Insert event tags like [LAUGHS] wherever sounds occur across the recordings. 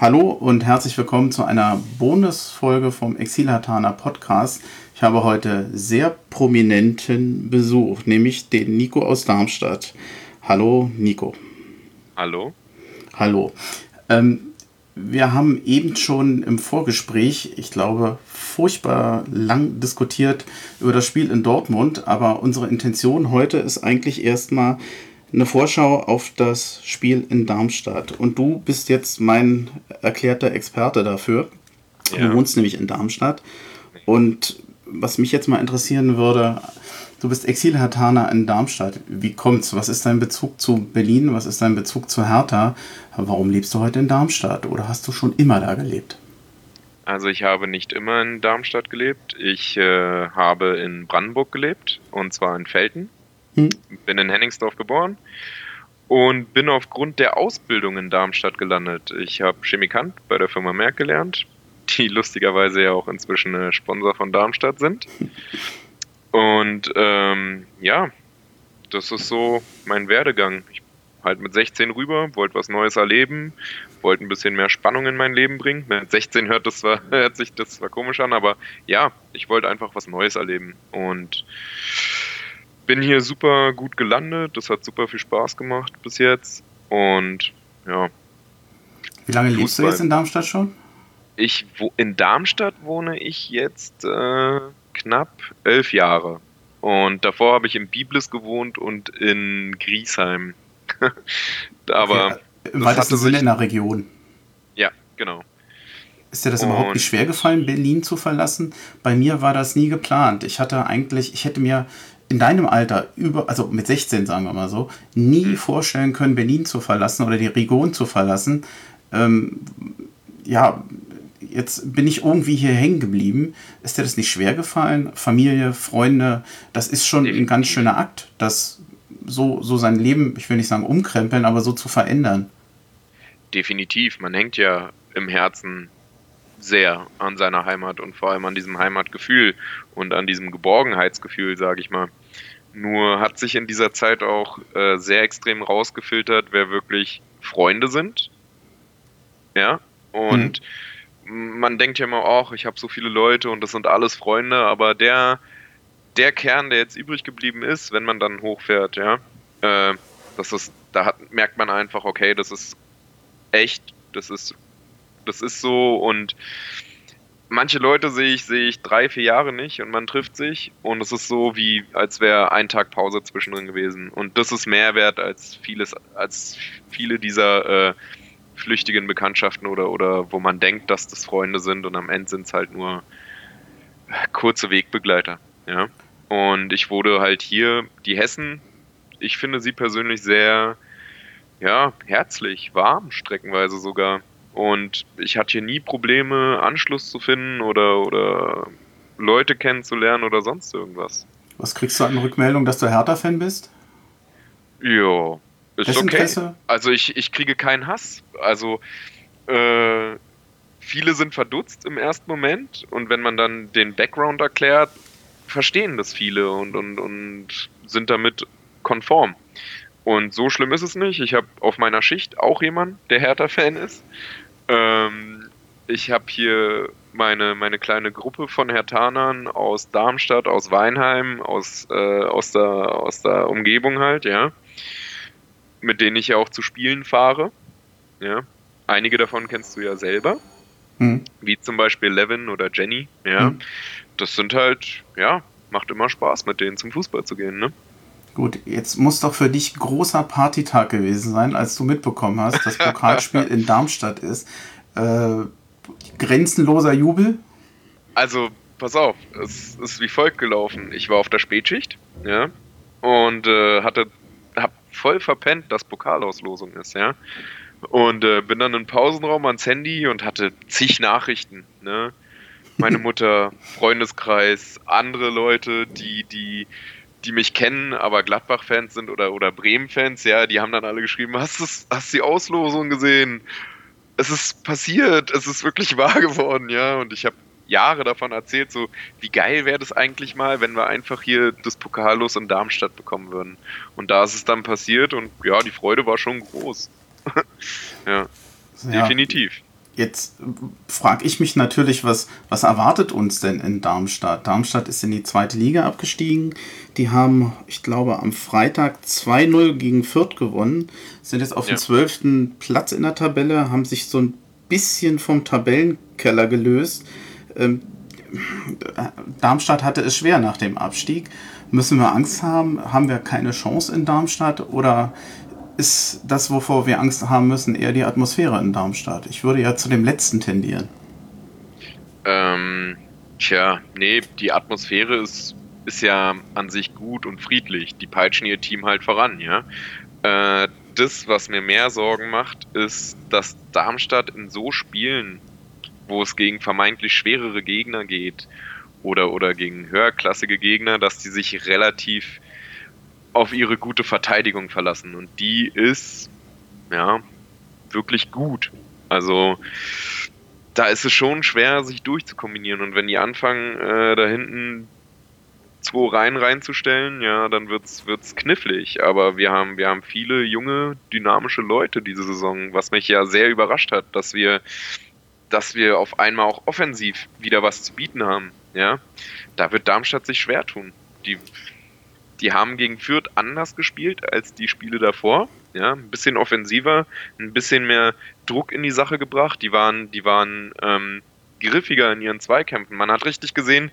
Hallo und herzlich willkommen zu einer Bonusfolge vom Exilhatana Podcast. Ich habe heute sehr prominenten Besuch, nämlich den Nico aus Darmstadt. Hallo, Nico. Hallo. Hallo. Ähm, wir haben eben schon im Vorgespräch, ich glaube, furchtbar lang diskutiert über das Spiel in Dortmund, aber unsere Intention heute ist eigentlich erstmal eine Vorschau auf das Spiel in Darmstadt. Und du bist jetzt mein erklärter Experte dafür. Ja. Du wohnst nämlich in Darmstadt. Und was mich jetzt mal interessieren würde, du bist Exilhertaner in Darmstadt. Wie kommt's? Was ist dein Bezug zu Berlin? Was ist dein Bezug zu Hertha? Warum lebst du heute in Darmstadt? Oder hast du schon immer da gelebt? Also ich habe nicht immer in Darmstadt gelebt. Ich äh, habe in Brandenburg gelebt und zwar in Felten. Hm. Bin in Henningsdorf geboren und bin aufgrund der Ausbildung in Darmstadt gelandet. Ich habe Chemikant bei der Firma Merck gelernt, die lustigerweise ja auch inzwischen Sponsor von Darmstadt sind. Und ähm, ja, das ist so mein Werdegang. Ich halt mit 16 rüber, wollte was Neues erleben, wollte ein bisschen mehr Spannung in mein Leben bringen. Mit 16 hört, das zwar, [LAUGHS] hört sich das zwar komisch an, aber ja, ich wollte einfach was Neues erleben. Und bin hier super gut gelandet. Das hat super viel Spaß gemacht bis jetzt. Und ja. Wie lange lebst du jetzt in Darmstadt schon? Ich, wo, in Darmstadt wohne ich jetzt äh, knapp elf Jahre. Und davor habe ich in Biblis gewohnt und in Griesheim. [LAUGHS] Aber. Okay. Im weitesten Sinne in der Region. Ja, genau. Ist dir das und überhaupt nicht schwer gefallen, Berlin zu verlassen? Bei mir war das nie geplant. Ich hatte eigentlich, ich hätte mir in deinem Alter, über, also mit 16 sagen wir mal so, nie mhm. vorstellen können, Berlin zu verlassen oder die Region zu verlassen. Ähm, ja, jetzt bin ich irgendwie hier hängen geblieben. Ist dir das nicht schwer gefallen? Familie, Freunde, das ist schon ein ganz schöner Akt, das so, so sein Leben, ich will nicht sagen umkrempeln, aber so zu verändern. Definitiv. Man hängt ja im Herzen sehr an seiner Heimat und vor allem an diesem Heimatgefühl und an diesem Geborgenheitsgefühl, sage ich mal. Nur hat sich in dieser Zeit auch äh, sehr extrem rausgefiltert, wer wirklich Freunde sind. Ja, und mhm. man denkt ja immer, ach, ich habe so viele Leute und das sind alles Freunde, aber der, der Kern, der jetzt übrig geblieben ist, wenn man dann hochfährt, ja, äh, das ist, da hat, merkt man einfach, okay, das ist echt, das ist, das ist so und manche Leute sehe ich, sehe ich drei, vier Jahre nicht und man trifft sich und es ist so wie, als wäre ein Tag Pause zwischendrin gewesen. Und das ist mehr wert als vieles, als viele dieser äh, flüchtigen Bekanntschaften oder, oder wo man denkt, dass das Freunde sind und am Ende sind es halt nur kurze Wegbegleiter. Ja. Und ich wurde halt hier, die Hessen, ich finde sie persönlich sehr, ja, herzlich, warm, streckenweise sogar. Und ich hatte hier nie Probleme, Anschluss zu finden oder, oder Leute kennenzulernen oder sonst irgendwas. Was kriegst du an Rückmeldung, dass du Hertha-Fan bist? Ja, ist okay. Also ich, ich kriege keinen Hass. Also äh, viele sind verdutzt im ersten Moment und wenn man dann den Background erklärt, verstehen das viele und, und, und sind damit konform. Und so schlimm ist es nicht. Ich habe auf meiner Schicht auch jemanden, der Hertha-Fan ist. Ähm, ich habe hier meine, meine kleine Gruppe von Hertanern aus Darmstadt, aus Weinheim, aus, äh, aus, der, aus der Umgebung halt, ja. Mit denen ich ja auch zu Spielen fahre. Ja. Einige davon kennst du ja selber. Hm. Wie zum Beispiel Levin oder Jenny, ja. Hm. Das sind halt, ja, macht immer Spaß, mit denen zum Fußball zu gehen, ne? Gut, jetzt muss doch für dich großer Partytag gewesen sein, als du mitbekommen hast, dass Pokalspiel [LAUGHS] in Darmstadt ist. Äh, grenzenloser Jubel? Also, pass auf, es ist wie folgt gelaufen. Ich war auf der Spätschicht, ja, und äh, hatte, hab voll verpennt, dass Pokalauslosung ist, ja. Und äh, bin dann im Pausenraum ans Handy und hatte zig Nachrichten, ne. Meine [LAUGHS] Mutter, Freundeskreis, andere Leute, die, die die mich kennen, aber Gladbach-Fans sind oder, oder Bremen-Fans, ja, die haben dann alle geschrieben, hast du hast die Auslosung gesehen? Es ist passiert, es ist wirklich [LAUGHS] wahr geworden, ja, und ich habe Jahre davon erzählt, so wie geil wäre das eigentlich mal, wenn wir einfach hier das Pokallos in Darmstadt bekommen würden. Und da ist es dann passiert und ja, die Freude war schon groß. [LAUGHS] ja, ja, definitiv. Jetzt frage ich mich natürlich, was, was erwartet uns denn in Darmstadt? Darmstadt ist in die zweite Liga abgestiegen. Die haben, ich glaube, am Freitag 2-0 gegen Fürth gewonnen, sind jetzt auf ja. dem zwölften Platz in der Tabelle, haben sich so ein bisschen vom Tabellenkeller gelöst. Ähm, Darmstadt hatte es schwer nach dem Abstieg. Müssen wir Angst haben? Haben wir keine Chance in Darmstadt? Oder ist das, wovor wir Angst haben müssen, eher die Atmosphäre in Darmstadt? Ich würde ja zu dem letzten tendieren. Ähm, tja, nee, die Atmosphäre ist, ist ja an sich gut und friedlich. Die peitschen ihr Team halt voran, ja. Äh, das, was mir mehr Sorgen macht, ist, dass Darmstadt in so Spielen, wo es gegen vermeintlich schwerere Gegner geht oder, oder gegen höherklassige Gegner, dass die sich relativ auf ihre gute Verteidigung verlassen. Und die ist, ja, wirklich gut. Also da ist es schon schwer, sich durchzukombinieren. Und wenn die anfangen, äh, da hinten zwei Reihen reinzustellen, ja, dann wird's, wird's knifflig. Aber wir haben, wir haben viele junge, dynamische Leute diese Saison, was mich ja sehr überrascht hat, dass wir, dass wir auf einmal auch offensiv wieder was zu bieten haben. Ja, da wird Darmstadt sich schwer tun. Die die haben gegen Fürth anders gespielt als die Spiele davor. Ja, ein bisschen offensiver, ein bisschen mehr Druck in die Sache gebracht. Die waren, die waren ähm, griffiger in ihren Zweikämpfen. Man hat richtig gesehen,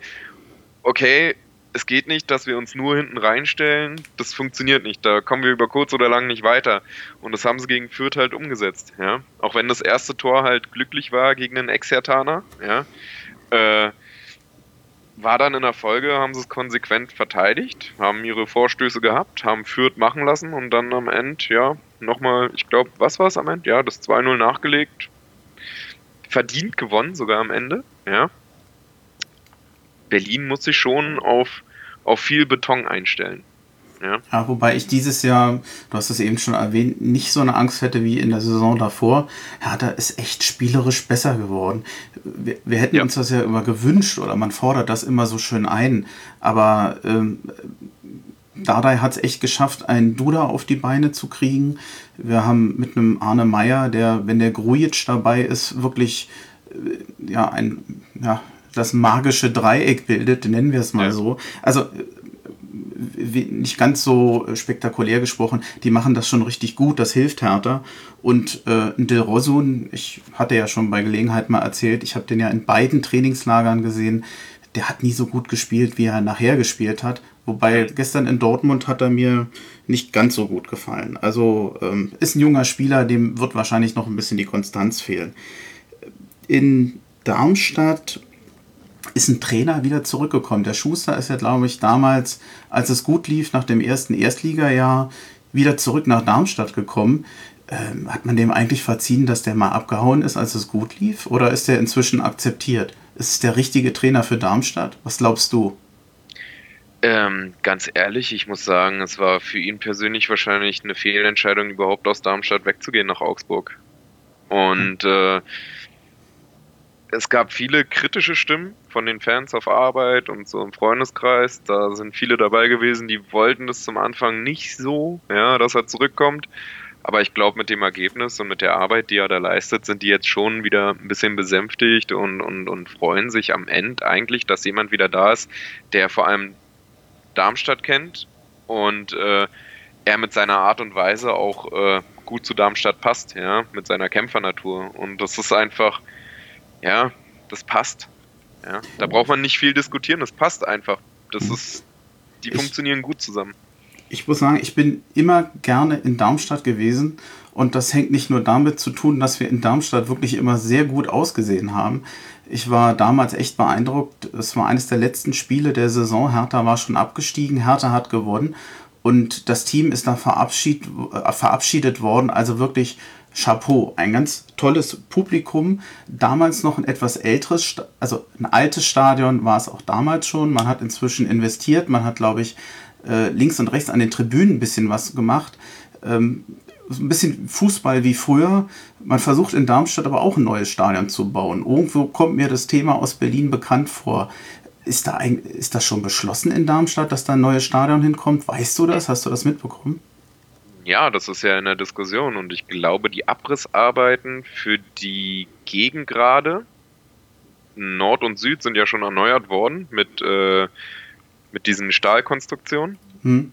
okay, es geht nicht, dass wir uns nur hinten reinstellen. Das funktioniert nicht. Da kommen wir über kurz oder lang nicht weiter. Und das haben sie gegen Fürth halt umgesetzt. Ja, auch wenn das erste Tor halt glücklich war gegen einen Exertaner. Ja, äh, war dann in der Folge, haben sie es konsequent verteidigt, haben ihre Vorstöße gehabt, haben Fürth machen lassen und dann am Ende, ja, nochmal, ich glaube, was war es am Ende? Ja, das 2-0 nachgelegt. Verdient gewonnen sogar am Ende, ja. Berlin muss sich schon auf, auf viel Beton einstellen. Ja. ja. wobei ich dieses Jahr, du hast es eben schon erwähnt, nicht so eine Angst hätte wie in der Saison davor. Hertha ist echt spielerisch besser geworden. Wir, wir hätten ja. uns das ja immer gewünscht oder man fordert das immer so schön ein. Aber ähm, Dardai hat es echt geschafft, einen Duda auf die Beine zu kriegen. Wir haben mit einem Arne Meyer, der, wenn der Grujic dabei ist, wirklich äh, ja, ein, ja, das magische Dreieck bildet, nennen wir es mal ja. so. Also nicht ganz so spektakulär gesprochen, die machen das schon richtig gut, das hilft härter. Und äh, De Rosun, ich hatte ja schon bei Gelegenheit mal erzählt, ich habe den ja in beiden Trainingslagern gesehen, der hat nie so gut gespielt, wie er nachher gespielt hat. Wobei gestern in Dortmund hat er mir nicht ganz so gut gefallen. Also ähm, ist ein junger Spieler, dem wird wahrscheinlich noch ein bisschen die Konstanz fehlen. In Darmstadt ist ein Trainer wieder zurückgekommen. Der Schuster ist ja, glaube ich, damals, als es gut lief, nach dem ersten Erstligajahr, wieder zurück nach Darmstadt gekommen. Ähm, hat man dem eigentlich verziehen, dass der mal abgehauen ist, als es gut lief? Oder ist der inzwischen akzeptiert? Ist es der richtige Trainer für Darmstadt? Was glaubst du? Ähm, ganz ehrlich, ich muss sagen, es war für ihn persönlich wahrscheinlich eine Fehlentscheidung, überhaupt aus Darmstadt wegzugehen nach Augsburg. Und äh, es gab viele kritische Stimmen von den Fans auf Arbeit und so im Freundeskreis. Da sind viele dabei gewesen, die wollten das zum Anfang nicht so, ja, dass er zurückkommt. Aber ich glaube, mit dem Ergebnis und mit der Arbeit, die er da leistet, sind die jetzt schon wieder ein bisschen besänftigt und, und, und freuen sich am Ende eigentlich, dass jemand wieder da ist, der vor allem Darmstadt kennt und äh, er mit seiner Art und Weise auch äh, gut zu Darmstadt passt, ja, mit seiner Kämpfernatur. Und das ist einfach, ja, das passt. Ja, da braucht man nicht viel diskutieren, das passt einfach. Das mhm. ist, die ich, funktionieren gut zusammen. Ich muss sagen, ich bin immer gerne in Darmstadt gewesen und das hängt nicht nur damit zu tun, dass wir in Darmstadt wirklich immer sehr gut ausgesehen haben. Ich war damals echt beeindruckt. Es war eines der letzten Spiele der Saison. Hertha war schon abgestiegen, Hertha hat gewonnen und das Team ist da verabschied, äh, verabschiedet worden. Also wirklich Chapeau, ein ganz tolles Publikum. Damals noch ein etwas älteres, also ein altes Stadion war es auch damals schon. Man hat inzwischen investiert, man hat, glaube ich, äh, links und rechts an den Tribünen ein bisschen was gemacht. Ähm, ein bisschen Fußball wie früher. Man versucht in Darmstadt aber auch ein neues Stadion zu bauen. Irgendwo kommt mir das Thema aus Berlin bekannt vor. Ist, da ein, ist das schon beschlossen in Darmstadt, dass da ein neues Stadion hinkommt? Weißt du das? Hast du das mitbekommen? Ja, das ist ja in der Diskussion und ich glaube, die Abrissarbeiten für die Gegengrade Nord und Süd sind ja schon erneuert worden mit, äh, mit diesen Stahlkonstruktionen. Hm.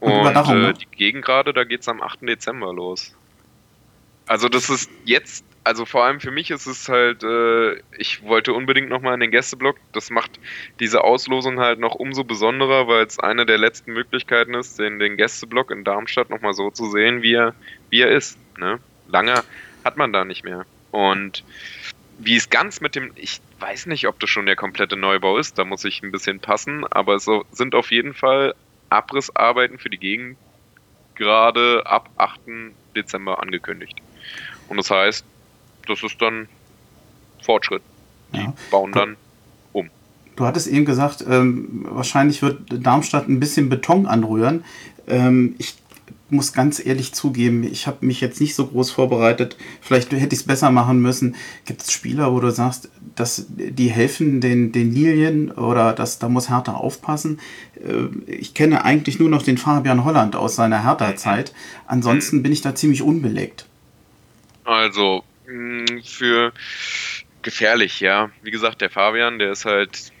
Und, und äh, die Gegengrade, da geht es am 8. Dezember los. Also das ist jetzt also vor allem für mich ist es halt, äh, ich wollte unbedingt nochmal in den Gästeblock. Das macht diese Auslosung halt noch umso besonderer, weil es eine der letzten Möglichkeiten ist, den, den Gästeblock in Darmstadt nochmal so zu sehen, wie er, wie er ist. Ne? Lange hat man da nicht mehr. Und wie es ganz mit dem, ich weiß nicht, ob das schon der komplette Neubau ist, da muss ich ein bisschen passen, aber es sind auf jeden Fall Abrissarbeiten für die Gegend gerade ab 8. Dezember angekündigt. Und das heißt, das ist dann Fortschritt. Die ja. bauen dann um. Du hattest eben gesagt, ähm, wahrscheinlich wird Darmstadt ein bisschen Beton anrühren. Ähm, ich muss ganz ehrlich zugeben, ich habe mich jetzt nicht so groß vorbereitet. Vielleicht hätte ich es besser machen müssen. Gibt es Spieler, wo du sagst, dass die helfen den, den Lilien oder dass da muss Hertha aufpassen? Äh, ich kenne eigentlich nur noch den Fabian Holland aus seiner Hertha-Zeit. Ansonsten mhm. bin ich da ziemlich unbelegt. Also Für gefährlich, ja. Wie gesagt, der Fabian, der ist halt,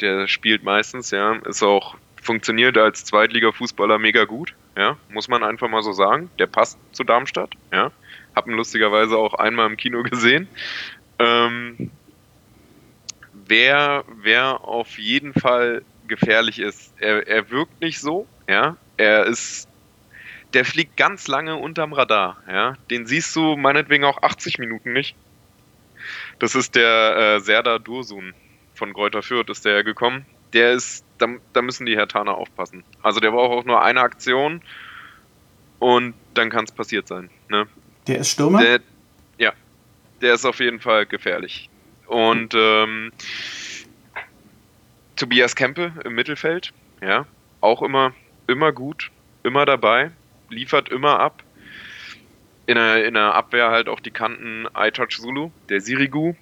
der spielt meistens, ja, ist auch, funktioniert als Zweitliga-Fußballer mega gut, ja, muss man einfach mal so sagen. Der passt zu Darmstadt, ja. Hab ihn lustigerweise auch einmal im Kino gesehen. Ähm, wer, wer auf jeden Fall gefährlich ist, er, er wirkt nicht so, ja. Er ist der fliegt ganz lange unterm Radar. Ja? Den siehst du meinetwegen auch 80 Minuten nicht. Das ist der äh, Serdar Dursun von Kräuter Fürth, ist der gekommen. Der ist, da, da müssen die Hertaner aufpassen. Also der braucht auch nur eine Aktion und dann kann es passiert sein. Ne? Der ist Stürmer? Der, ja, der ist auf jeden Fall gefährlich. Und ähm, Tobias Kempe im Mittelfeld, ja, auch immer, immer gut, immer dabei liefert immer ab. In der, in der Abwehr halt auch die Kanten iTouch Zulu, der Sirigu.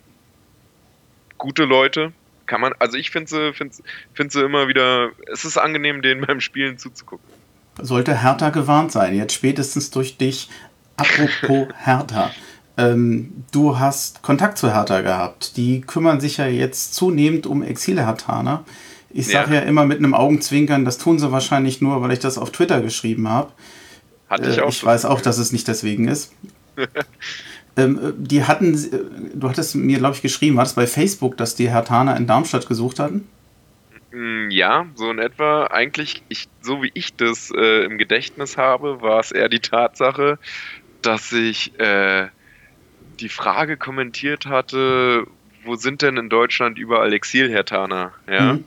Gute Leute. Kann man, also ich finde sie, find, find sie immer wieder, es ist angenehm, denen [LAUGHS] beim Spielen zuzugucken. Sollte Hertha gewarnt sein, jetzt spätestens durch dich. Apropos [LAUGHS] Hertha. Ähm, du hast Kontakt zu Hertha gehabt. Die kümmern sich ja jetzt zunehmend um Exil-Hertaner. Ich sage ja. ja immer mit einem Augenzwinkern, das tun sie wahrscheinlich nur, weil ich das auf Twitter geschrieben habe. Hatte ich äh, auch. Ich weiß auch, dass es nicht deswegen ist. [LAUGHS] ähm, äh, die hatten, äh, du hattest mir, glaube ich, geschrieben, war das bei Facebook, dass die Herr Tana in Darmstadt gesucht hatten? Mm, ja, so in etwa. Eigentlich, ich, so wie ich das äh, im Gedächtnis habe, war es eher die Tatsache, dass ich äh, die Frage kommentiert hatte, wo sind denn in Deutschland überall Exil-Hertaner? Ja. Mhm.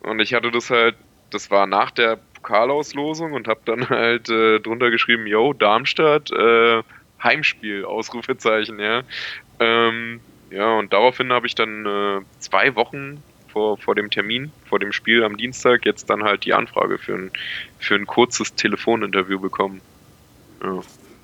Und ich hatte das halt, das war nach der Pokalauslosung und habe dann halt äh, drunter geschrieben, yo, Darmstadt, äh, Heimspiel, Ausrufezeichen, ja. Ähm, ja, und daraufhin habe ich dann äh, zwei Wochen vor, vor dem Termin, vor dem Spiel am Dienstag, jetzt dann halt die Anfrage für ein, für ein kurzes Telefoninterview bekommen. Ja.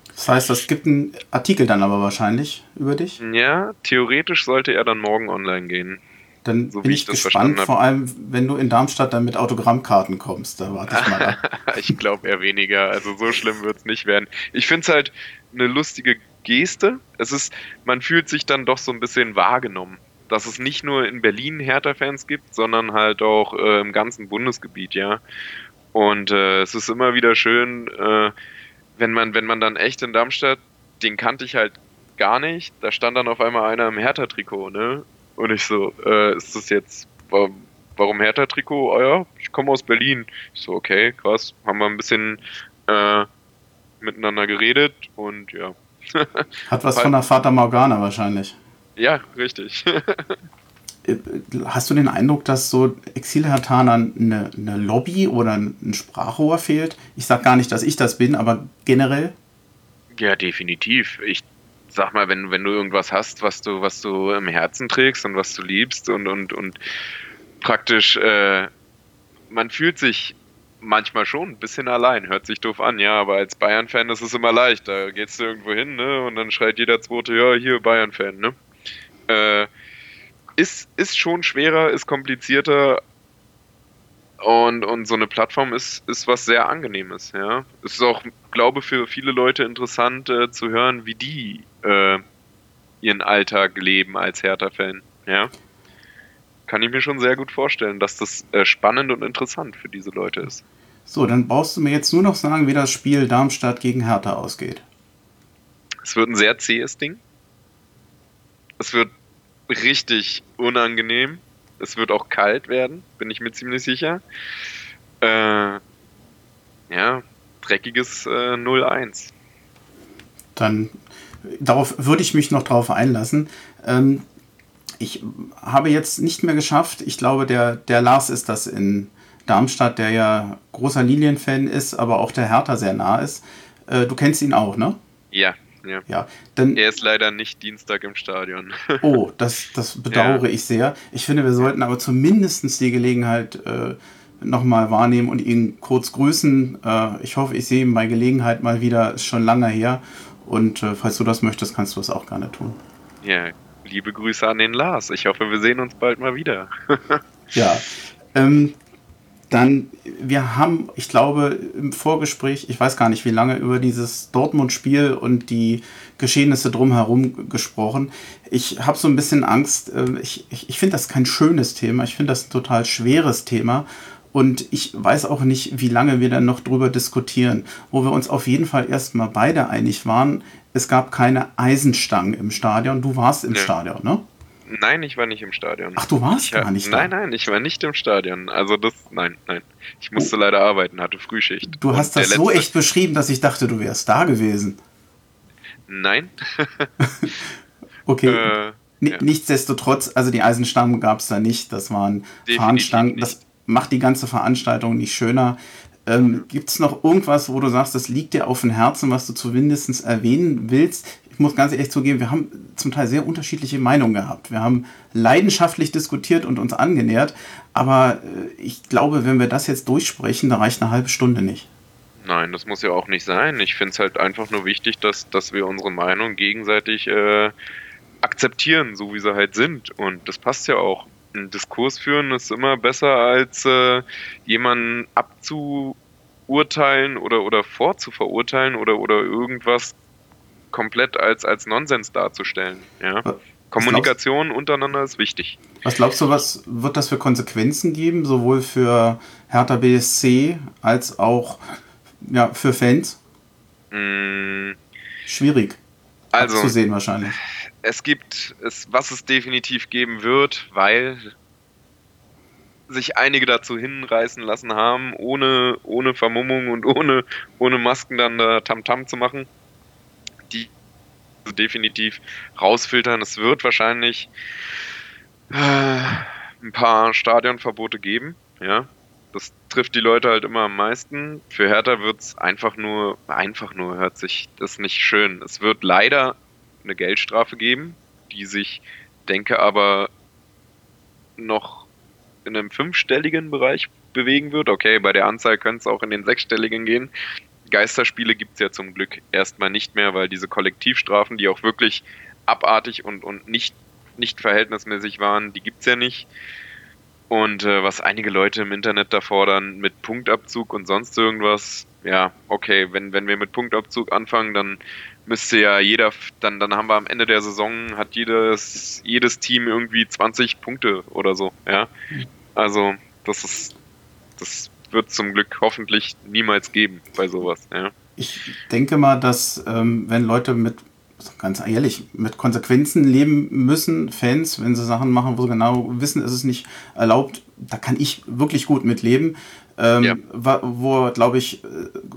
Das heißt, es gibt einen Artikel dann aber wahrscheinlich über dich? Ja, theoretisch sollte er dann morgen online gehen. Dann so bin ich, ich gespannt, vor allem wenn du in Darmstadt dann mit Autogrammkarten kommst. Da warte ich mal [LAUGHS] ich glaube eher weniger. Also so schlimm wird es nicht werden. Ich finde es halt eine lustige Geste. Es ist, man fühlt sich dann doch so ein bisschen wahrgenommen. Dass es nicht nur in Berlin Hertha-Fans gibt, sondern halt auch äh, im ganzen Bundesgebiet, ja. Und äh, es ist immer wieder schön, äh, wenn man, wenn man dann echt in Darmstadt, den kannte ich halt gar nicht. Da stand dann auf einmal einer im Hertha-Trikot, ne? Und ich so, äh, ist das jetzt, warum Hertha-Trikot? Oh ja, ich komme aus Berlin. Ich so, okay, krass. Haben wir ein bisschen äh, miteinander geredet und ja. [LAUGHS] Hat was von der Fata Morgana wahrscheinlich. Ja, richtig. [LAUGHS] Äh, hast du den Eindruck, dass so Exilhertanern eine, eine Lobby oder ein Sprachrohr fehlt? Ich sag gar nicht, dass ich das bin, aber generell? Ja, definitiv. Ich sag mal, wenn, wenn du irgendwas hast, was du, was du im Herzen trägst und was du liebst und, und, und praktisch, äh, man fühlt sich manchmal schon ein bisschen allein, hört sich doof an, ja, aber als Bayern-Fan ist es immer leicht. Da gehst du irgendwo hin, ne, und dann schreit jeder Zweite, ja, hier Bayern-Fan, ne. Äh, ist, ist schon schwerer, ist komplizierter, Und, und so eine Plattform ist, ist was sehr Angenehmes, ja. Es ist auch, glaube für viele Leute interessant äh, zu hören, wie die äh, ihren Alltag leben als Hertha-Fan, ja. Kann ich mir schon sehr gut vorstellen, dass das äh, spannend und interessant für diese Leute ist. So, dann brauchst du mir jetzt nur noch sagen, wie das Spiel Darmstadt gegen Hertha ausgeht. Es wird ein sehr zähes Ding. Es wird richtig unangenehm. Es wird auch kalt werden, bin ich mir ziemlich sicher. Äh, ja, dreckiges äh, 0-1. Dann darauf würde ich mich noch drauf einlassen. Ähm, ich habe jetzt nicht mehr geschafft. Ich glaube, der, der Lars ist das in Darmstadt, der ja großer Lilienfan ist, aber auch der Hertha sehr nah ist. Äh, du kennst ihn auch, ne? Ja, ja. ja dann, er ist leider nicht Dienstag im Stadion. [LAUGHS] oh, das, das bedauere ja. ich sehr. Ich finde, wir sollten aber zumindest die Gelegenheit äh, nochmal wahrnehmen und ihn kurz grüßen. Äh, ich hoffe, ich sehe ihn bei Gelegenheit mal wieder. Ist schon lange her. Und äh, falls du das möchtest, kannst du es auch gerne tun. Ja, liebe Grüße an den Lars. Ich hoffe, wir sehen uns bald mal wieder. [LAUGHS] ja. Ähm, dann, wir haben, ich glaube, im Vorgespräch, ich weiß gar nicht wie lange, über dieses Dortmund-Spiel und die Geschehnisse drumherum gesprochen. Ich habe so ein bisschen Angst. Äh, ich, ich, ich finde das kein schönes Thema. Ich finde das ein total schweres Thema. Und ich weiß auch nicht, wie lange wir dann noch drüber diskutieren. Wo wir uns auf jeden Fall erstmal beide einig waren, es gab keine Eisenstangen im Stadion. Du warst im. Stadion, ne? Nein, ich war nicht im Stadion. Ach, du warst ich, gar nicht da? Nein, nein, ich war nicht im Stadion. Also das, nein, nein. Ich musste oh. leider arbeiten, hatte Frühschicht. Du hast das so echt beschrieben, dass ich dachte, du wärst da gewesen. Nein. [LAUGHS] okay. Äh, ja. Nichtsdestotrotz, also die Eisenstangen gab es da nicht. Das waren Definitiv Fahnenstangen. Nicht. Das macht die ganze Veranstaltung nicht schöner. Ähm, Gibt es noch irgendwas, wo du sagst, das liegt dir auf dem Herzen, was du zumindest erwähnen willst? Ich muss ganz ehrlich zugeben, wir haben zum Teil sehr unterschiedliche Meinungen gehabt. Wir haben leidenschaftlich diskutiert und uns angenähert, aber äh, ich glaube, wenn wir das jetzt durchsprechen, da reicht eine halbe Stunde nicht. Nein, das muss ja auch nicht sein. Ich finde es halt einfach nur wichtig, dass, dass wir unsere Meinung gegenseitig äh, akzeptieren, so wie sie halt sind. Und das passt ja auch einen Diskurs führen ist immer besser, als äh, jemanden abzuurteilen oder, oder vorzuverurteilen oder, oder irgendwas komplett als, als Nonsens darzustellen. Ja? Kommunikation glaubst, untereinander ist wichtig. Was glaubst du, was wird das für Konsequenzen geben, sowohl für Hertha BSC als auch ja, für Fans? Mm, Schwierig also, zu sehen wahrscheinlich es gibt, es, was es definitiv geben wird, weil sich einige dazu hinreißen lassen haben, ohne, ohne Vermummung und ohne, ohne Masken dann da Tamtam -Tam zu machen, definitiv rausfiltern. Es wird wahrscheinlich äh, ein paar Stadionverbote geben, ja. Das trifft die Leute halt immer am meisten. Für Hertha wird es einfach nur, einfach nur hört sich das nicht schön. Es wird leider eine Geldstrafe geben, die sich, denke aber, noch in einem fünfstelligen Bereich bewegen wird. Okay, bei der Anzahl könnte es auch in den sechsstelligen gehen. Geisterspiele gibt es ja zum Glück erstmal nicht mehr, weil diese Kollektivstrafen, die auch wirklich abartig und, und nicht, nicht verhältnismäßig waren, die gibt es ja nicht. Und äh, was einige Leute im Internet da fordern mit Punktabzug und sonst irgendwas, ja, okay, wenn, wenn wir mit Punktabzug anfangen, dann müsste ja jeder, dann, dann haben wir am Ende der Saison, hat jedes, jedes Team irgendwie 20 Punkte oder so, ja. Also, das ist, das wird zum Glück hoffentlich niemals geben bei sowas, ja. Ich denke mal, dass ähm, wenn Leute mit, ganz ehrlich, mit Konsequenzen leben müssen, Fans, wenn sie Sachen machen, wo sie genau wissen, ist es nicht erlaubt, da kann ich wirklich gut mitleben ähm, ja. wo, glaube ich,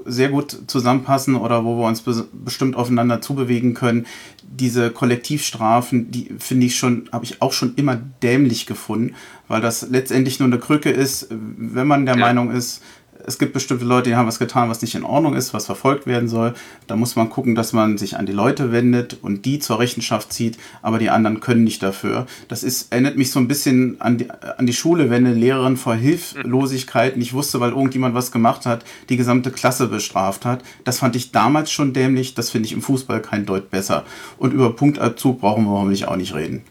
sehr gut zusammenpassen oder wo wir uns be bestimmt aufeinander zubewegen können. Diese Kollektivstrafen, die finde ich schon, habe ich auch schon immer dämlich gefunden, weil das letztendlich nur eine Krücke ist, wenn man der ja. Meinung ist, es gibt bestimmte Leute, die haben was getan, was nicht in Ordnung ist, was verfolgt werden soll. Da muss man gucken, dass man sich an die Leute wendet und die zur Rechenschaft zieht, aber die anderen können nicht dafür. Das ist, erinnert mich so ein bisschen an die, an die Schule, wenn eine Lehrerin vor Hilflosigkeit nicht wusste, weil irgendjemand was gemacht hat, die gesamte Klasse bestraft hat. Das fand ich damals schon dämlich, das finde ich im Fußball kein Deut besser. Und über Punktabzug brauchen wir hoffentlich auch nicht reden.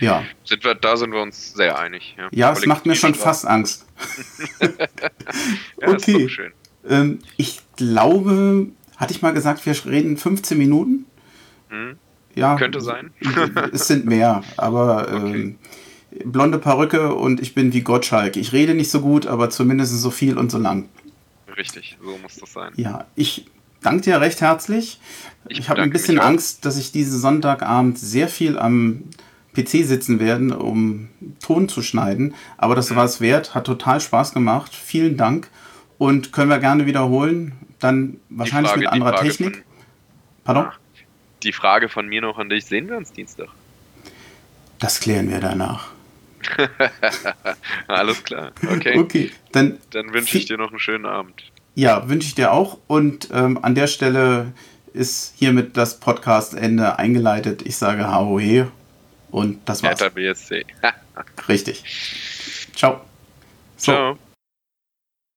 Ja. Sind wir, da sind wir uns sehr einig. Ja, ja es macht mir schon fast Angst. [LAUGHS] ja, okay. Ähm, ich glaube, hatte ich mal gesagt, wir reden 15 Minuten? Hm. Ja. Könnte sein. [LAUGHS] es sind mehr, aber okay. ähm, blonde Perücke und ich bin wie Gottschalk. Ich rede nicht so gut, aber zumindest so viel und so lang. Richtig, so muss das sein. Ja, ich danke dir recht herzlich. Ich, ich habe ein bisschen Angst, dass ich diesen Sonntagabend sehr viel am PC sitzen werde, um Ton zu schneiden. Aber das war es wert, hat total Spaß gemacht. Vielen Dank und können wir gerne wiederholen. Dann wahrscheinlich Frage, mit anderer Technik. Von, Pardon? Die Frage von mir noch an dich: Sehen wir uns Dienstag? Das klären wir danach. [LAUGHS] Alles klar. Okay. Okay, dann, dann wünsche ich dir noch einen schönen Abend. Ja, wünsche ich dir auch. Und ähm, an der Stelle ist hiermit das Podcast-Ende eingeleitet. Ich sage HOE und das war's. BSC. [LAUGHS] Richtig. Ciao. So. Ciao.